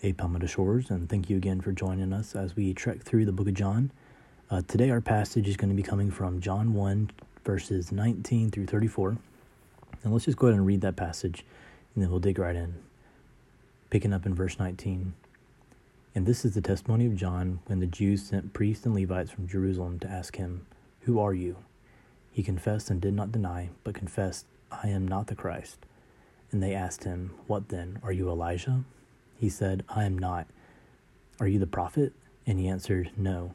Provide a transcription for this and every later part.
Hey, Palmetto Shores, and thank you again for joining us as we trek through the book of John. Uh, today, our passage is going to be coming from John 1, verses 19 through 34. And let's just go ahead and read that passage, and then we'll dig right in. Picking up in verse 19. And this is the testimony of John when the Jews sent priests and Levites from Jerusalem to ask him, Who are you? He confessed and did not deny, but confessed, I am not the Christ. And they asked him, What then? Are you Elijah? He said, I am not. Are you the prophet? And he answered, No.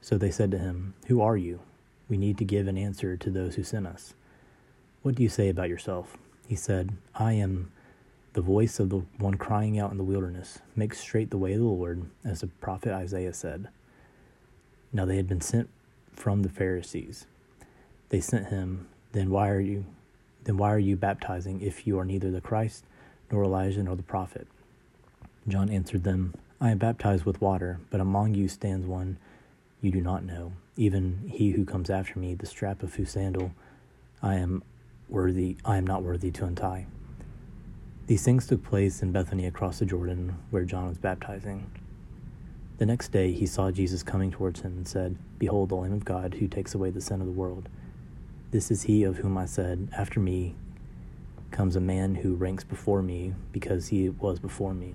So they said to him, Who are you? We need to give an answer to those who sent us. What do you say about yourself? He said, I am the voice of the one crying out in the wilderness, Make straight the way of the Lord, as the prophet Isaiah said. Now they had been sent from the Pharisees. They sent him, Then why are you then why are you baptizing if you are neither the Christ, nor Elijah, nor the prophet? John answered them, I am baptized with water, but among you stands one you do not know, even he who comes after me, the strap of whose sandal I am worthy I am not worthy to untie. These things took place in Bethany across the Jordan, where John was baptizing. The next day he saw Jesus coming towards him and said, Behold the Lamb of God who takes away the sin of the world. This is he of whom I said, After me comes a man who ranks before me, because he was before me.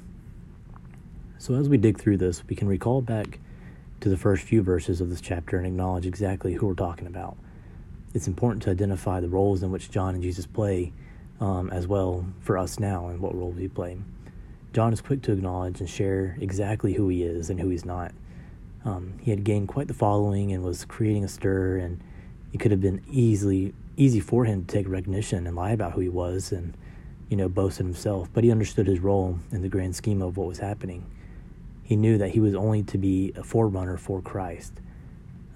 So, as we dig through this, we can recall back to the first few verses of this chapter and acknowledge exactly who we're talking about. It's important to identify the roles in which John and Jesus play um, as well for us now and what role we play. John is quick to acknowledge and share exactly who he is and who he's not. Um, he had gained quite the following and was creating a stir, and it could have been easily easy for him to take recognition and lie about who he was and you know boast in himself. But he understood his role in the grand scheme of what was happening he knew that he was only to be a forerunner for Christ.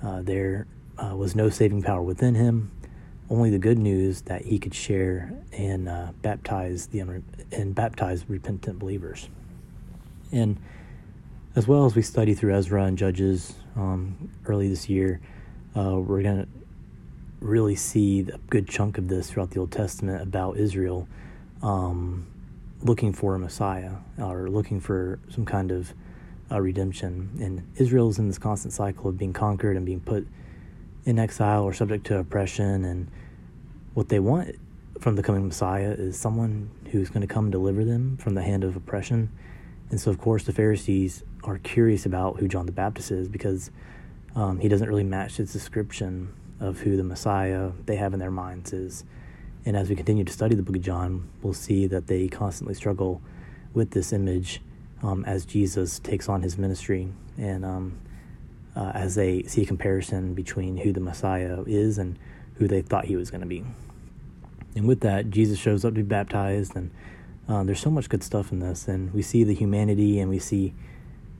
Uh, there uh, was no saving power within him, only the good news that he could share and uh, baptize the unre- and baptize repentant believers. And as well as we study through Ezra and Judges um, early this year, uh, we're going to really see a good chunk of this throughout the Old Testament about Israel um, looking for a Messiah or looking for some kind of redemption. And Israel is in this constant cycle of being conquered and being put in exile or subject to oppression. And what they want from the coming Messiah is someone who's going to come and deliver them from the hand of oppression. And so, of course, the Pharisees are curious about who John the Baptist is because um, he doesn't really match its description of who the Messiah they have in their minds is. And as we continue to study the book of John, we'll see that they constantly struggle with this image um, as Jesus takes on his ministry and um, uh, as they see a comparison between who the Messiah is and who they thought he was going to be. And with that, Jesus shows up to be baptized, and uh, there's so much good stuff in this. And we see the humanity and we see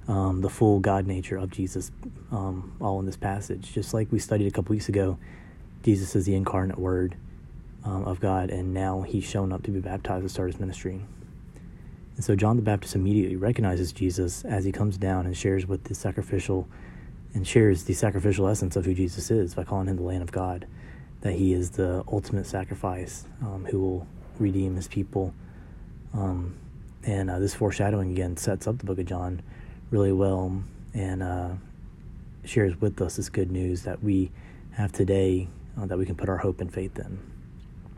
um, the full God nature of Jesus um, all in this passage. Just like we studied a couple weeks ago, Jesus is the incarnate Word um, of God, and now he's shown up to be baptized to start his ministry. And so John the Baptist immediately recognizes Jesus as he comes down and shares with the sacrificial and shares the sacrificial essence of who Jesus is by calling him the Lamb of God, that he is the ultimate sacrifice um, who will redeem his people. Um, and uh, this foreshadowing again sets up the book of John really well and uh, shares with us this good news that we have today uh, that we can put our hope and faith in.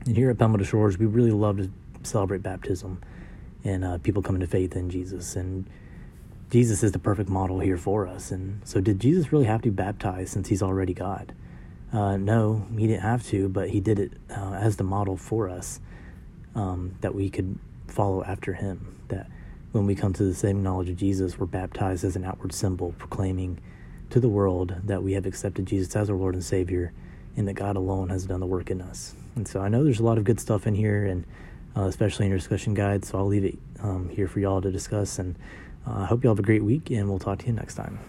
And here at Palmetto Shores, we really love to celebrate baptism and uh, people coming to faith in Jesus. And Jesus is the perfect model here for us. And so, did Jesus really have to be baptized since he's already God? Uh, no, he didn't have to, but he did it uh, as the model for us um, that we could follow after him. That when we come to the same knowledge of Jesus, we're baptized as an outward symbol, proclaiming to the world that we have accepted Jesus as our Lord and Savior and that God alone has done the work in us. And so I know there's a lot of good stuff in here, and uh, especially in your discussion guide. So I'll leave it um, here for y'all to discuss. And I uh, hope you all have a great week, and we'll talk to you next time.